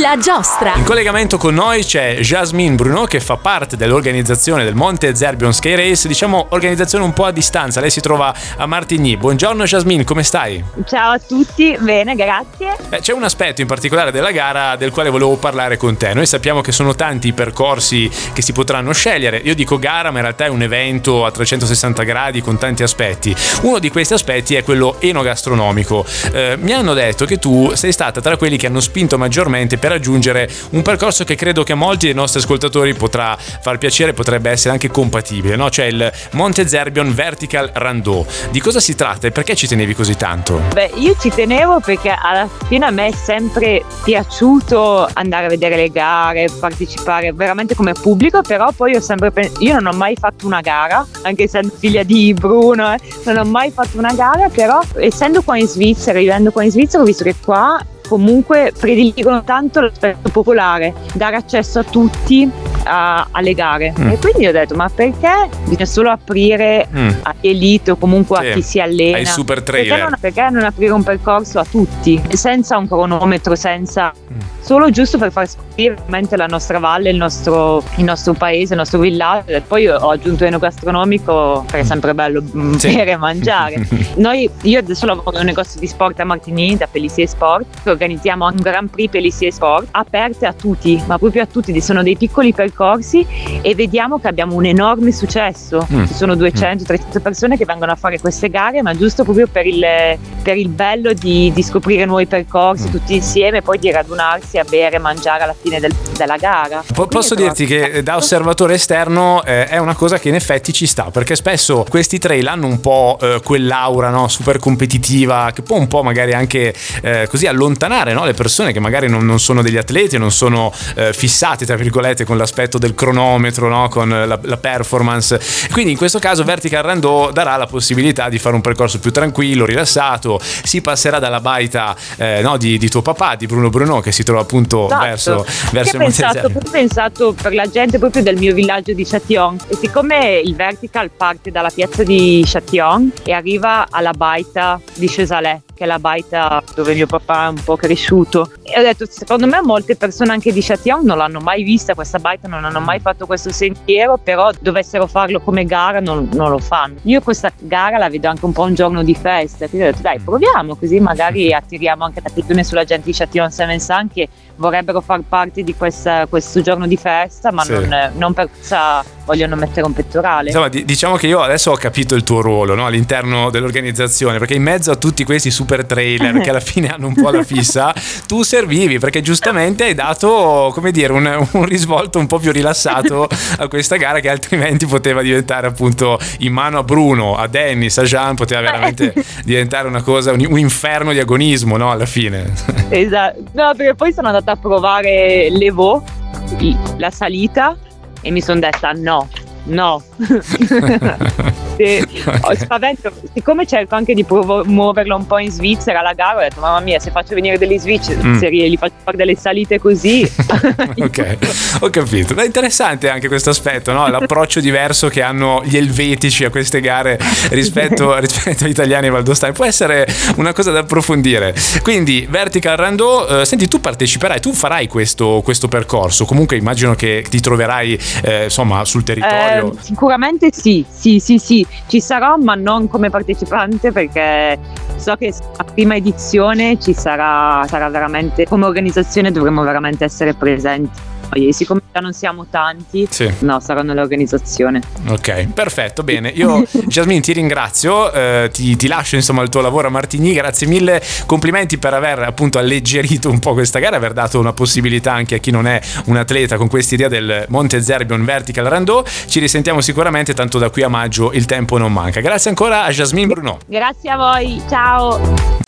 La giostra. In collegamento con noi c'è Jasmine Bruno che fa parte dell'organizzazione del Monte Zerbion Sky Race, diciamo organizzazione un po' a distanza. Lei si trova a Martigny. Buongiorno Jasmine, come stai? Ciao a tutti, bene, grazie. Beh, c'è un aspetto in particolare della gara del quale volevo parlare con te. Noi sappiamo che sono tanti i percorsi che si potranno scegliere. Io dico gara, ma in realtà è un evento a 360 gradi con tanti aspetti. Uno di questi aspetti è quello enogastronomico. Eh, mi hanno detto che tu sei stata tra quelli che hanno spinto maggiormente per raggiungere un percorso che credo che a molti dei nostri ascoltatori potrà far piacere, potrebbe essere anche compatibile, no? Cioè il Monte Zerbion Vertical Rando. Di cosa si tratta e perché ci tenevi così tanto? Beh, io ci tenevo perché alla fine a me è sempre piaciuto andare a vedere le gare, partecipare veramente come pubblico, però poi ho sempre pensato, io non ho mai fatto una gara, anche essendo figlia di Bruno, eh, non ho mai fatto una gara, però essendo qua in Svizzera, vivendo qua in Svizzera, ho visto che qua comunque prediligono tanto l'aspetto popolare, dare accesso a tutti a, alle gare. Mm. E quindi ho detto, ma perché bisogna solo aprire mm. agli elite o comunque sì. a chi si allena? Ai super trailer. Perché non, perché non aprire un percorso a tutti, senza un cronometro, senza... Mm solo giusto per far scoprire veramente la nostra valle, il nostro, il nostro paese, il nostro villaggio. E poi ho aggiunto enogastronomico perché è sempre bello mm, sì. bere e mangiare. Noi, io adesso lavoro in un negozio di sport a Martigny, da Pelissier Sport, organizziamo un Grand Prix Pelissier Sport, aperte a tutti, ma proprio a tutti. Sono dei piccoli percorsi e vediamo che abbiamo un enorme successo. Mm. Ci sono 200-300 persone che vengono a fare queste gare, ma giusto proprio per il, per il bello di, di scoprire nuovi percorsi mm. tutti insieme e poi di radunarsi a bere e mangiare alla fine del, della gara. Po- posso dirti che da osservatore esterno eh, è una cosa che in effetti ci sta, perché spesso questi trail hanno un po' eh, quell'aura no? super competitiva che può un po' magari anche eh, così allontanare no? le persone che magari non, non, sono degli atleti, non sono eh, fissati tra virgolette con l'aspetto del cronometro, no? con la, la, performance. Quindi in questo caso Vertical Rando darà la possibilità di fare un percorso più tranquillo, rilassato, si passerà dalla baita eh, di, di tuo papà, di Bruno Bruno che si trova appunto esatto. verso, verso il pensato, Ho pensato per la gente proprio del mio villaggio di Châtillon e siccome il vertical parte dalla piazza di Châtillon e arriva alla baita di Chesalet che è la baita dove mio papà è un po' cresciuto. E ho detto, secondo me molte persone anche di Châtillon non l'hanno mai vista questa baita, non hanno mai fatto questo sentiero, però dovessero farlo come gara non, non lo fanno. Io questa gara la vedo anche un po' un giorno di festa, quindi ho detto dai proviamo così magari attiriamo anche l'attenzione sulla gente di Châtillon Saint-Vincent che vorrebbero far parte di questa, questo giorno di festa, ma sì. non, non per forza vogliono mettere un pettorale. Insomma, diciamo che io adesso ho capito il tuo ruolo no? all'interno dell'organizzazione, perché in mezzo a tutti questi super trailer che alla fine hanno un po' la fissa, tu servivi perché giustamente hai dato, come dire, un, un risvolto un po' più rilassato a questa gara che altrimenti poteva diventare appunto in mano a Bruno, a Dennis, a Jean, poteva veramente diventare una cosa, un, un inferno di agonismo, no? Alla fine. Esatto, no, perché poi sono andata a provare l'Evo, la salita e mi sono detta no, no. okay. spavento, siccome cerco anche di promuoverlo un po' in Svizzera la gara, ho detto mamma mia se faccio venire degli svizzeri mm. li faccio fare delle salite così. ok, ho capito. È interessante anche questo aspetto, no? l'approccio diverso che hanno gli elvetici a queste gare rispetto, rispetto agli italiani e valdostani. Può essere una cosa da approfondire. Quindi Vertical Rando, eh, senti tu parteciperai, tu farai questo, questo, percorso, comunque immagino che ti troverai eh, insomma sul territorio. Eh, sicuramente sì, sì, sì, sì ci sarò ma non come partecipante perché so che la prima edizione ci sarà, sarà veramente, come organizzazione dovremmo veramente essere presenti. E siccome già non siamo tanti, sì. no, saranno l'organizzazione. Ok, perfetto, bene. Io, Jasmine, ti ringrazio, eh, ti, ti, lascio insomma il tuo lavoro a Martigny, grazie mille, complimenti per aver appunto alleggerito un po' questa gara, aver dato una possibilità anche a chi non è un atleta con questa idea del Monte Zerbion Vertical Rando. Ci risentiamo sicuramente, tanto da qui a maggio il tempo non manca. Grazie ancora a Jasmine Bruno. Grazie a voi, ciao.